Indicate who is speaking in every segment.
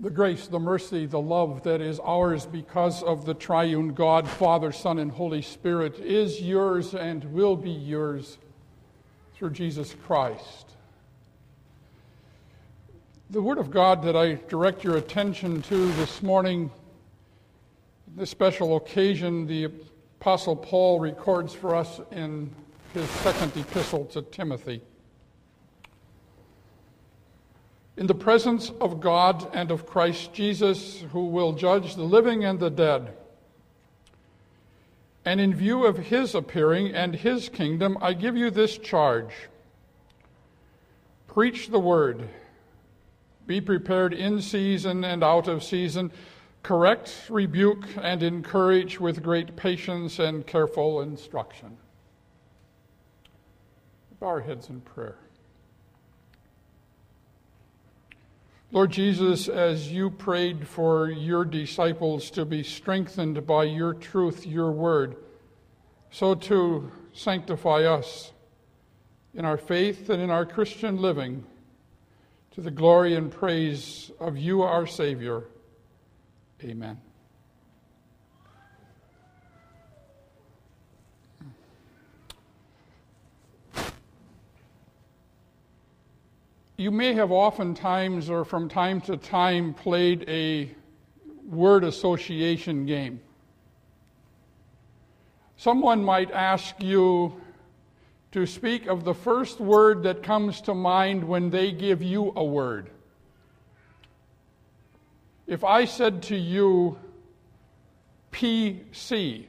Speaker 1: the grace, the mercy, the love that is ours because of the triune God, Father, Son, and Holy Spirit, is yours and will be yours through Jesus Christ. The Word of God that I direct your attention to this morning, this special occasion, the Apostle Paul records for us in his second epistle to Timothy. In the presence of God and of Christ Jesus, who will judge the living and the dead. And in view of his appearing and his kingdom, I give you this charge Preach the word. Be prepared in season and out of season. Correct, rebuke, and encourage with great patience and careful instruction. Bow our heads in prayer. Lord Jesus, as you prayed for your disciples to be strengthened by your truth, your word, so to sanctify us in our faith and in our Christian living to the glory and praise of you, our Savior. Amen. You may have oftentimes or from time to time played a word association game. Someone might ask you to speak of the first word that comes to mind when they give you a word. If I said to you, PC,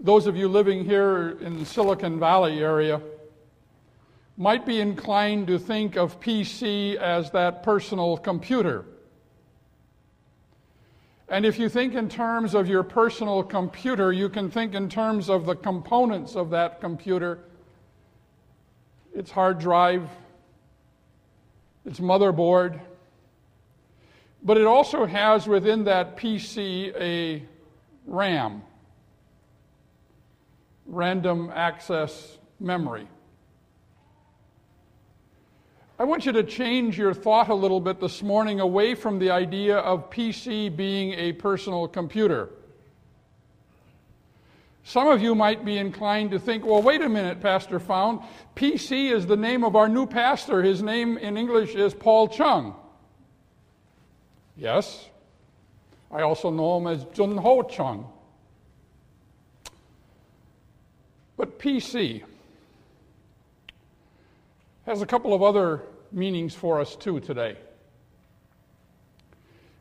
Speaker 1: those of you living here in the Silicon Valley area, might be inclined to think of PC as that personal computer. And if you think in terms of your personal computer, you can think in terms of the components of that computer its hard drive, its motherboard. But it also has within that PC a RAM, random access memory. I want you to change your thought a little bit this morning away from the idea of PC being a personal computer. Some of you might be inclined to think, well, wait a minute, Pastor Found. PC is the name of our new pastor. His name in English is Paul Chung. Yes. I also know him as Jun Ho Chung. But PC has a couple of other meanings for us too today.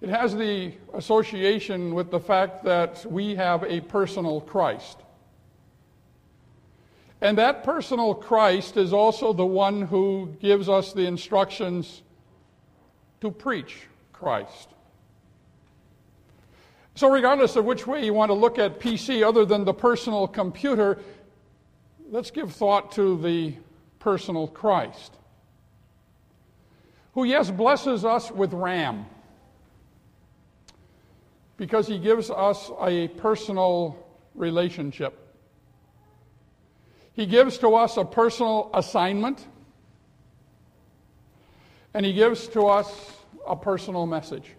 Speaker 1: It has the association with the fact that we have a personal Christ. And that personal Christ is also the one who gives us the instructions to preach Christ. So, regardless of which way you want to look at PC other than the personal computer, let's give thought to the personal Christ who, yes, blesses us with RAM because he gives us a personal relationship. He gives to us a personal assignment, and he gives to us a personal message.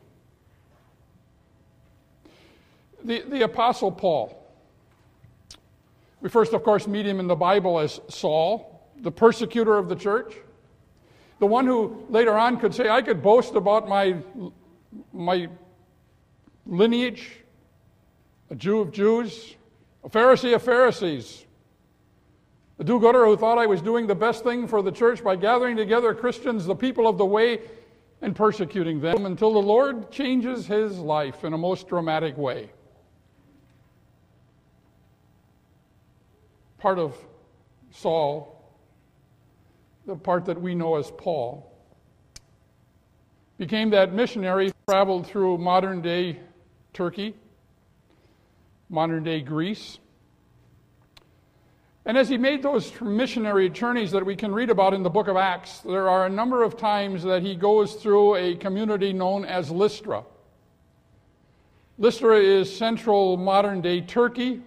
Speaker 1: The, the Apostle Paul. We first, of course, meet him in the Bible as Saul, the persecutor of the church. The one who later on could say, I could boast about my, my lineage, a Jew of Jews, a Pharisee of Pharisees, a do gooder who thought I was doing the best thing for the church by gathering together Christians, the people of the way, and persecuting them until the Lord changes his life in a most dramatic way. Part of Saul the part that we know as Paul, became that missionary, traveled through modern day Turkey, modern day Greece. And as he made those missionary journeys that we can read about in the book of Acts, there are a number of times that he goes through a community known as Lystra. Lystra is central modern day Turkey.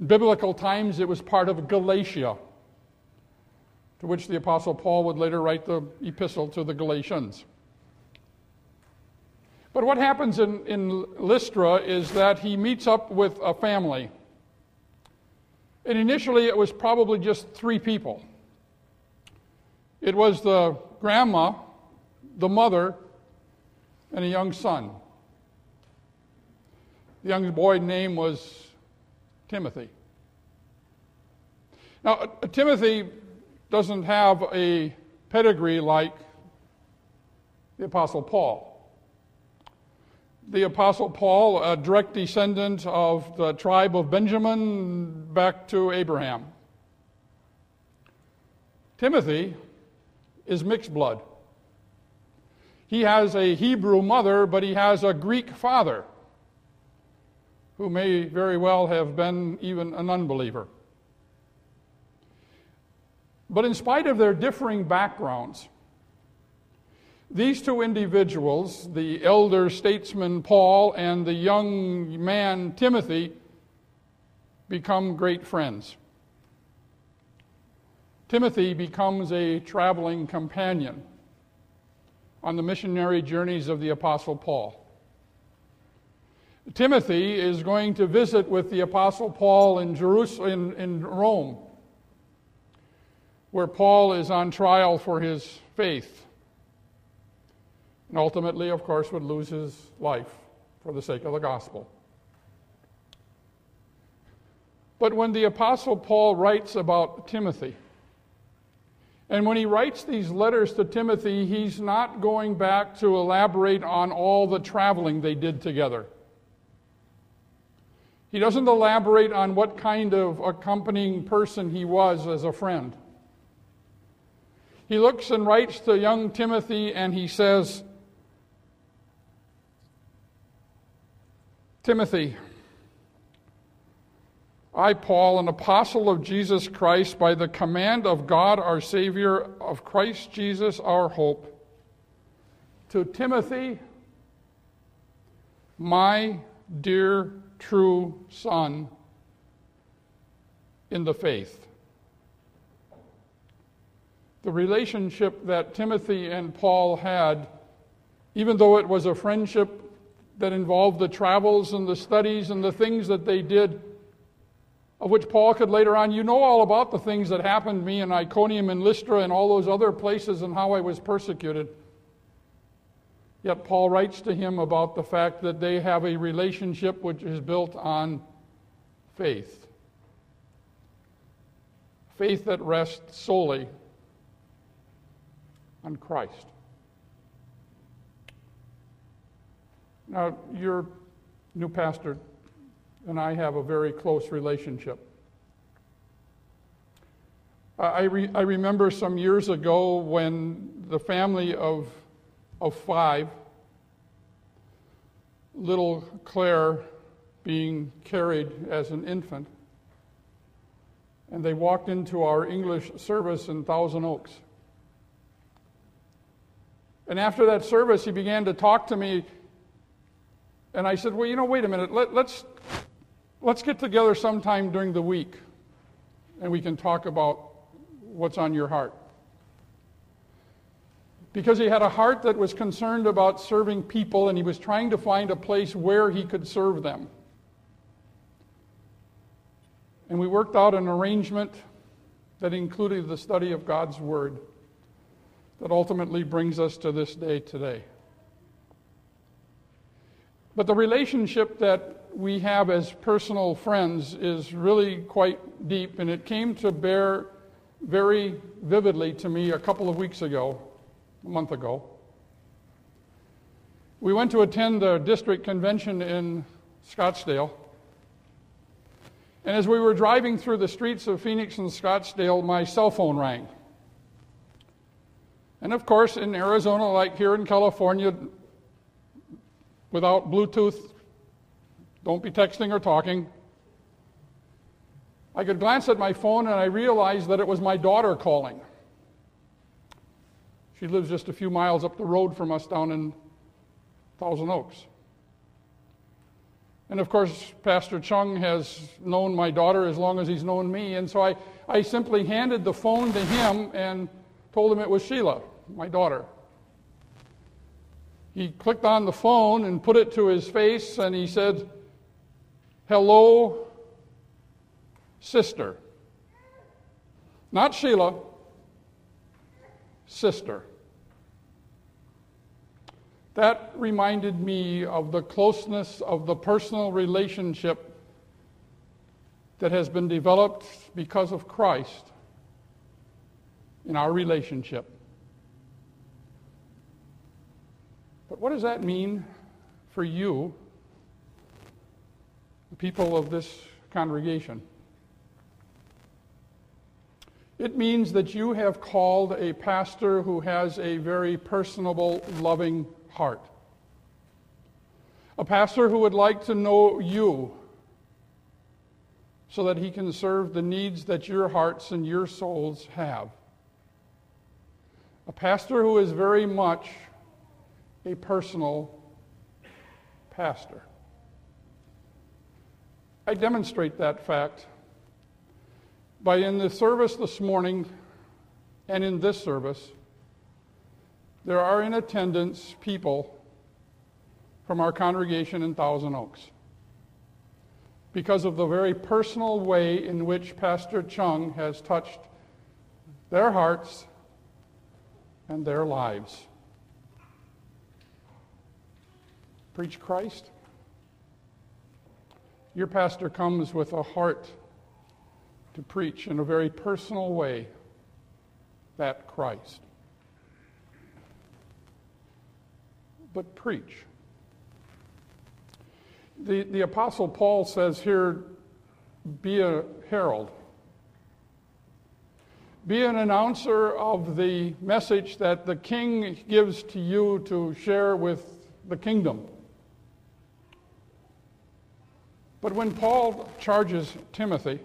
Speaker 1: In biblical times, it was part of Galatia to which the Apostle Paul would later write the epistle to the Galatians. But what happens in, in Lystra is that he meets up with a family. And initially, it was probably just three people it was the grandma, the mother, and a young son. The young boy's name was Timothy. Now, Timothy doesn't have a pedigree like the Apostle Paul. The Apostle Paul, a direct descendant of the tribe of Benjamin back to Abraham. Timothy is mixed blood. He has a Hebrew mother, but he has a Greek father who may very well have been even an unbeliever. But in spite of their differing backgrounds, these two individuals, the elder statesman Paul and the young man Timothy, become great friends. Timothy becomes a traveling companion on the missionary journeys of the Apostle Paul. Timothy is going to visit with the Apostle Paul in, Jerusalem, in, in Rome, where Paul is on trial for his faith. And ultimately, of course, would lose his life for the sake of the gospel. But when the Apostle Paul writes about Timothy, and when he writes these letters to Timothy, he's not going back to elaborate on all the traveling they did together. He doesn't elaborate on what kind of accompanying person he was as a friend. He looks and writes to young Timothy and he says, Timothy, I, Paul, an apostle of Jesus Christ, by the command of God our Savior, of Christ Jesus our hope, to Timothy, my dear true son in the faith. The relationship that Timothy and Paul had, even though it was a friendship that involved the travels and the studies and the things that they did, of which Paul could later on, you know all about the things that happened to me in Iconium and Lystra and all those other places and how I was persecuted. Yet Paul writes to him about the fact that they have a relationship which is built on faith. Faith that rests solely on Christ. Now, your new pastor and I have a very close relationship. I, re- I remember some years ago when the family of of five, little Claire being carried as an infant. And they walked into our English service in Thousand Oaks. And after that service, he began to talk to me. And I said, Well, you know, wait a minute. Let, let's, let's get together sometime during the week and we can talk about what's on your heart because he had a heart that was concerned about serving people and he was trying to find a place where he could serve them. And we worked out an arrangement that included the study of God's Word that ultimately brings us to this day today. But the relationship that we have as personal friends is really quite deep, and it came to bear very vividly to me a couple of weeks ago a month ago. We went to attend the district convention in Scottsdale. And as we were driving through the streets of Phoenix and Scottsdale, my cell phone rang. And of course, in Arizona, like here in California, without Bluetooth, don't be texting or talking. I could glance at my phone and I realized that it was my daughter calling. She lives just a few miles up the road from us down in Thousand Oaks. And of course, Pastor Chung has known my daughter as long as he's known me. And so I, I simply handed the phone to him and told him it was Sheila, my daughter. he clicked on the phone and put it to his face and he said, Hello, sister. Not Sheila, sister. That reminded me of the closeness of the personal relationship that has been developed because of Christ in our relationship. But what does that mean for you, the people of this congregation? It means that you have called a pastor who has a very personable, loving heart. A pastor who would like to know you so that he can serve the needs that your hearts and your souls have. A pastor who is very much a personal pastor. I demonstrate that fact by in the service this morning and in this service, there are in attendance people from our congregation in Thousand Oaks because of the very personal way in which Pastor Chung has touched their hearts and their lives. Preach Christ. Your pastor comes with a heart to preach in a very personal way that Christ. But preach. The, the Apostle Paul says here be a herald, be an announcer of the message that the king gives to you to share with the kingdom. But when Paul charges Timothy,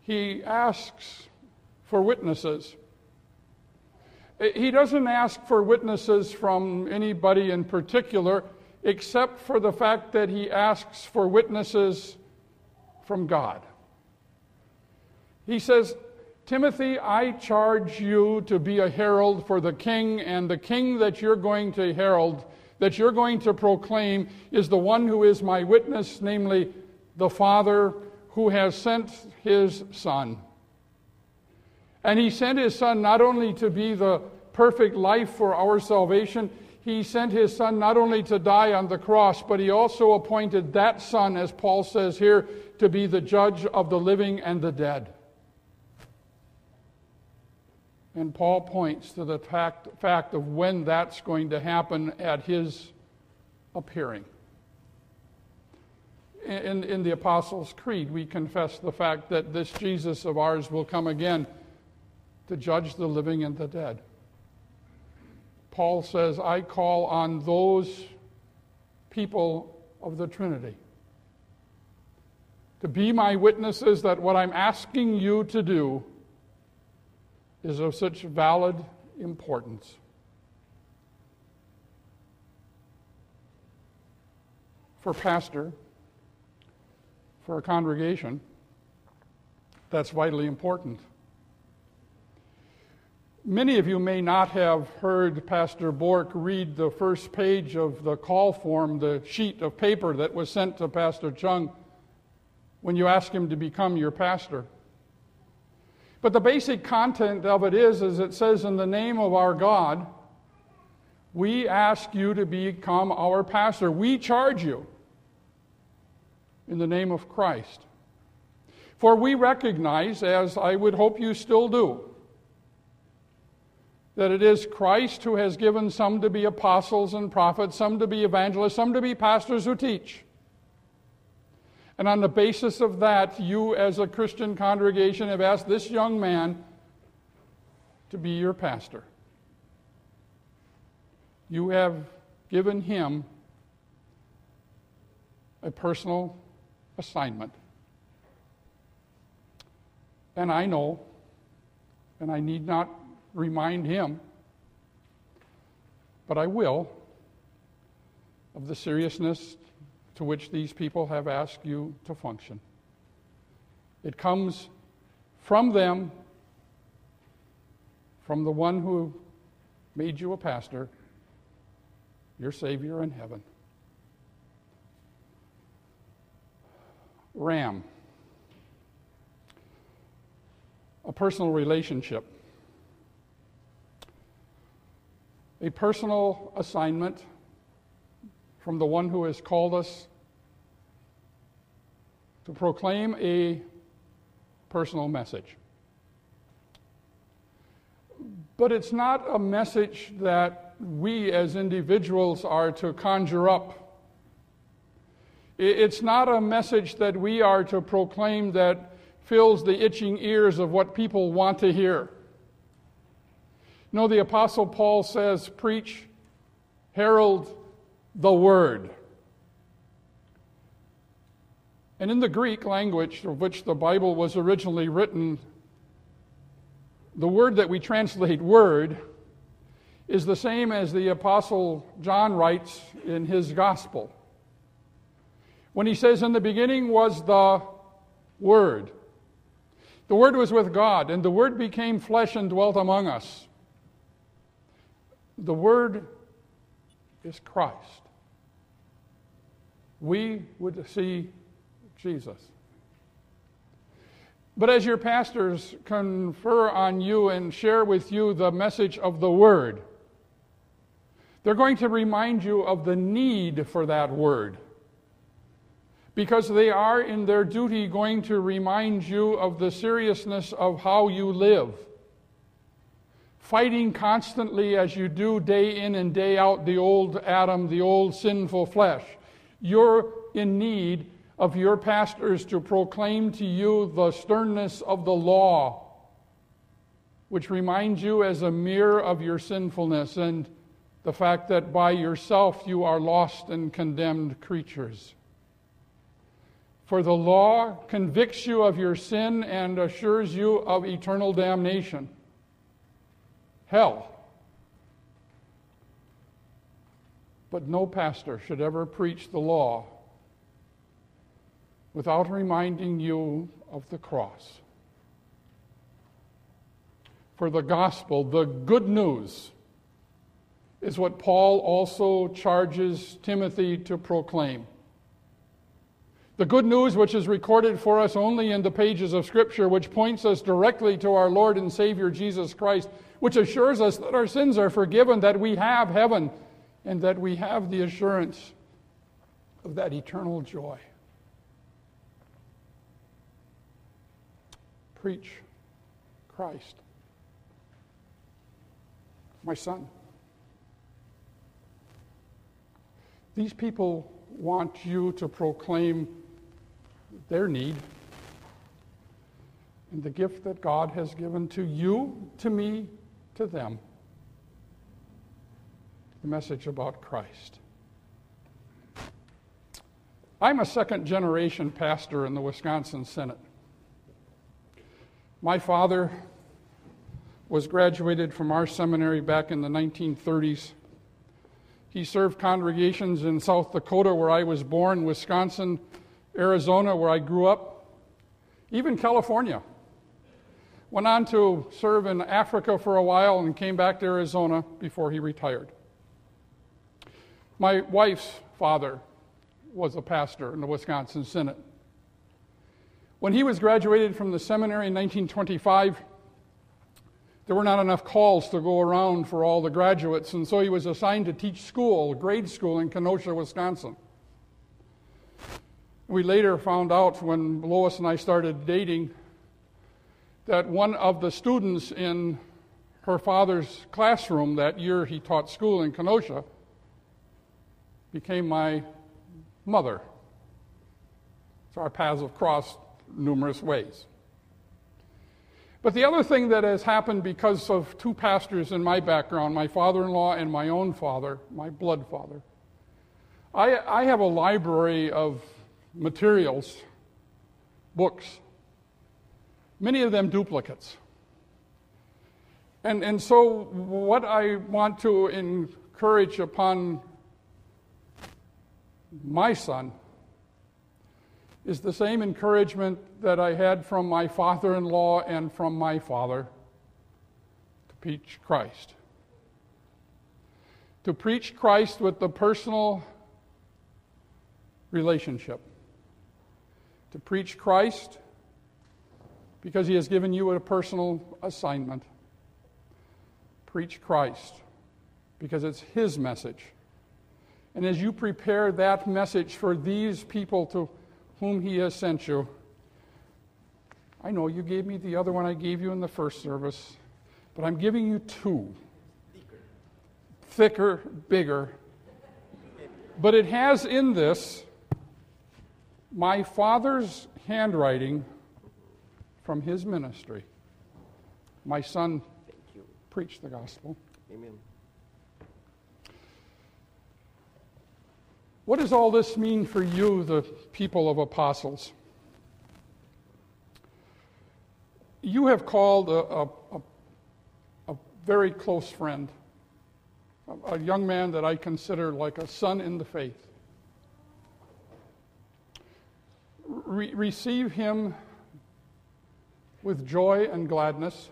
Speaker 1: he asks for witnesses. He doesn't ask for witnesses from anybody in particular, except for the fact that he asks for witnesses from God. He says, Timothy, I charge you to be a herald for the king, and the king that you're going to herald, that you're going to proclaim, is the one who is my witness, namely the Father who has sent his Son. And he sent his Son not only to be the perfect life for our salvation, he sent his Son not only to die on the cross, but he also appointed that Son, as Paul says here, to be the judge of the living and the dead. And Paul points to the fact, fact of when that's going to happen at his appearing in, in the Apostles' Creed, we confess the fact that this Jesus of ours will come again to judge the living and the dead. Paul says, I call on those people of the Trinity to be my witnesses that what I'm asking you to do is of such valid importance. For pastor, for a congregation, that's vitally important. Many of you may not have heard Pastor Bork read the first page of the call form, the sheet of paper that was sent to Pastor Chung when you asked him to become your pastor. But the basic content of it is, as it says, in the name of our God, we ask you to become our pastor. We charge you in the name of Christ. For we recognize, as I would hope you still do, that it is Christ who has given some to be apostles and prophets, some to be evangelists, some to be pastors who teach. And on the basis of that, you as a Christian congregation have asked this young man to be your pastor. You have given him a personal assignment. And I know, and I need not remind him, but I will, of the seriousness to which these people have asked you to function. It comes from them, from the one who made you a pastor, your Savior in heaven. Ram. A personal relationship. A personal assignment from the one who has called us to proclaim a personal message. But it's not a message that we as individuals are to conjure up. It's not a message that we are to proclaim that fills the itching ears of what people want to hear. No, the Apostle Paul says, preach, herald the word. And in the Greek language of which the Bible was originally written, the word that we translate word is the same as the Apostle John writes in his gospel. When he says, In the beginning was the Word. The Word was with God, and the Word became flesh and dwelt among us. The Word is Christ. We would see Jesus. But as your pastors confer on you and share with you the message of the Word, they're going to remind you of the need for that Word. Because they are, in their duty, going to remind you of the seriousness of how you live. Fighting constantly as you do day in and day out the old Adam, the old sinful flesh. You're in need of your pastors to proclaim to you the sternness of the law, which reminds you as a mirror of your sinfulness and the fact that by yourself you are lost and condemned creatures. For the law convicts you of your sin and assures you of eternal damnation. Hell. But no pastor should ever preach the law without reminding you of the cross. For the gospel, the good news, is what Paul also charges Timothy to proclaim. The good news, which is recorded for us only in the pages of Scripture, which points us directly to our Lord and Savior Jesus Christ, which assures us that our sins are forgiven, that we have heaven, and that we have the assurance of that eternal joy. Preach Christ. My son. These people want you to proclaim their need and the gift that God has given to you, to me, to them the message about Christ. I'm a second generation pastor in the Wisconsin Synod. My father was graduated from our seminary back in the 1930s. He served congregations in South Dakota, where I was born, Wisconsin, Arizona, where I grew up, even California. Went on to serve in Africa for a while and came back to Arizona before he retired. My wife's father was a pastor in the Wisconsin Synod. When he was graduated from the seminary in 1925, there were not enough calls to go around for all the graduates, and so he was assigned to teach school, grade school in Kenosha, Wisconsin. We later found out when Lois and I started dating that one of the students in her father's classroom that year he taught school in Kenosha became my mother. So our paths have crossed numerous ways. But the other thing that has happened because of two pastors in my background, my father in law and my own father, my blood father, I, I have a library of materials, books, many of them duplicates. And, and so, what I want to encourage upon my son is the same encouragement that I had from my father in law and from my father to preach Christ. to preach Christ with the personal relationship. To preach Christ because he has given you a personal assignment. Preach Christ because it's his message. And as you prepare that message for these people to whom he has sent you, I know you gave me the other one I gave you in the first service, but I'm giving you two thicker, bigger. But it has in this my father's handwriting from his ministry. My son preached the gospel.
Speaker 2: Amen.
Speaker 1: What does all this mean for you, the people of apostles? You have called a, a, a, very close friend, a, a young man that I consider like a son in the faith. Re- receive him with joy and gladness,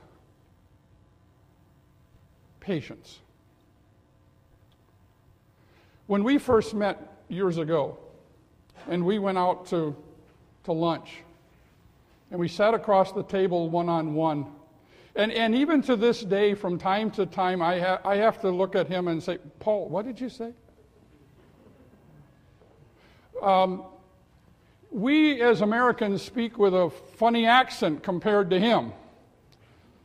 Speaker 1: patience. When we first met years ago, and we went out to, to lunch, and we sat across the table one on one. And, and even to this day, from time to time, I, ha- I have to look at him and say, Paul, what did you say? Um, we as Americans speak with a funny accent compared to him,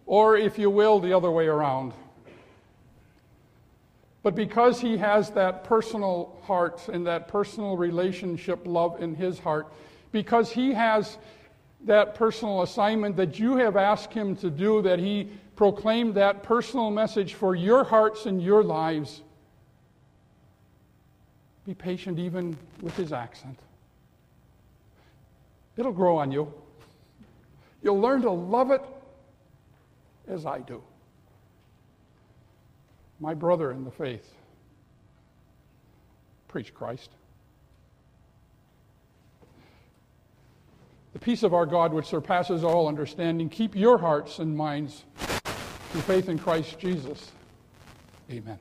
Speaker 1: or if you will, the other way around. But because he has that personal heart and that personal relationship love in his heart, because he has that personal assignment that you have asked him to do, that he proclaimed that personal message for your hearts and your lives, be patient even with his accent. It'll grow on you. You'll learn to love it as I do. My brother in the faith, preach Christ. The peace of our God, which surpasses all understanding, keep your hearts and minds through faith in Christ Jesus. Amen.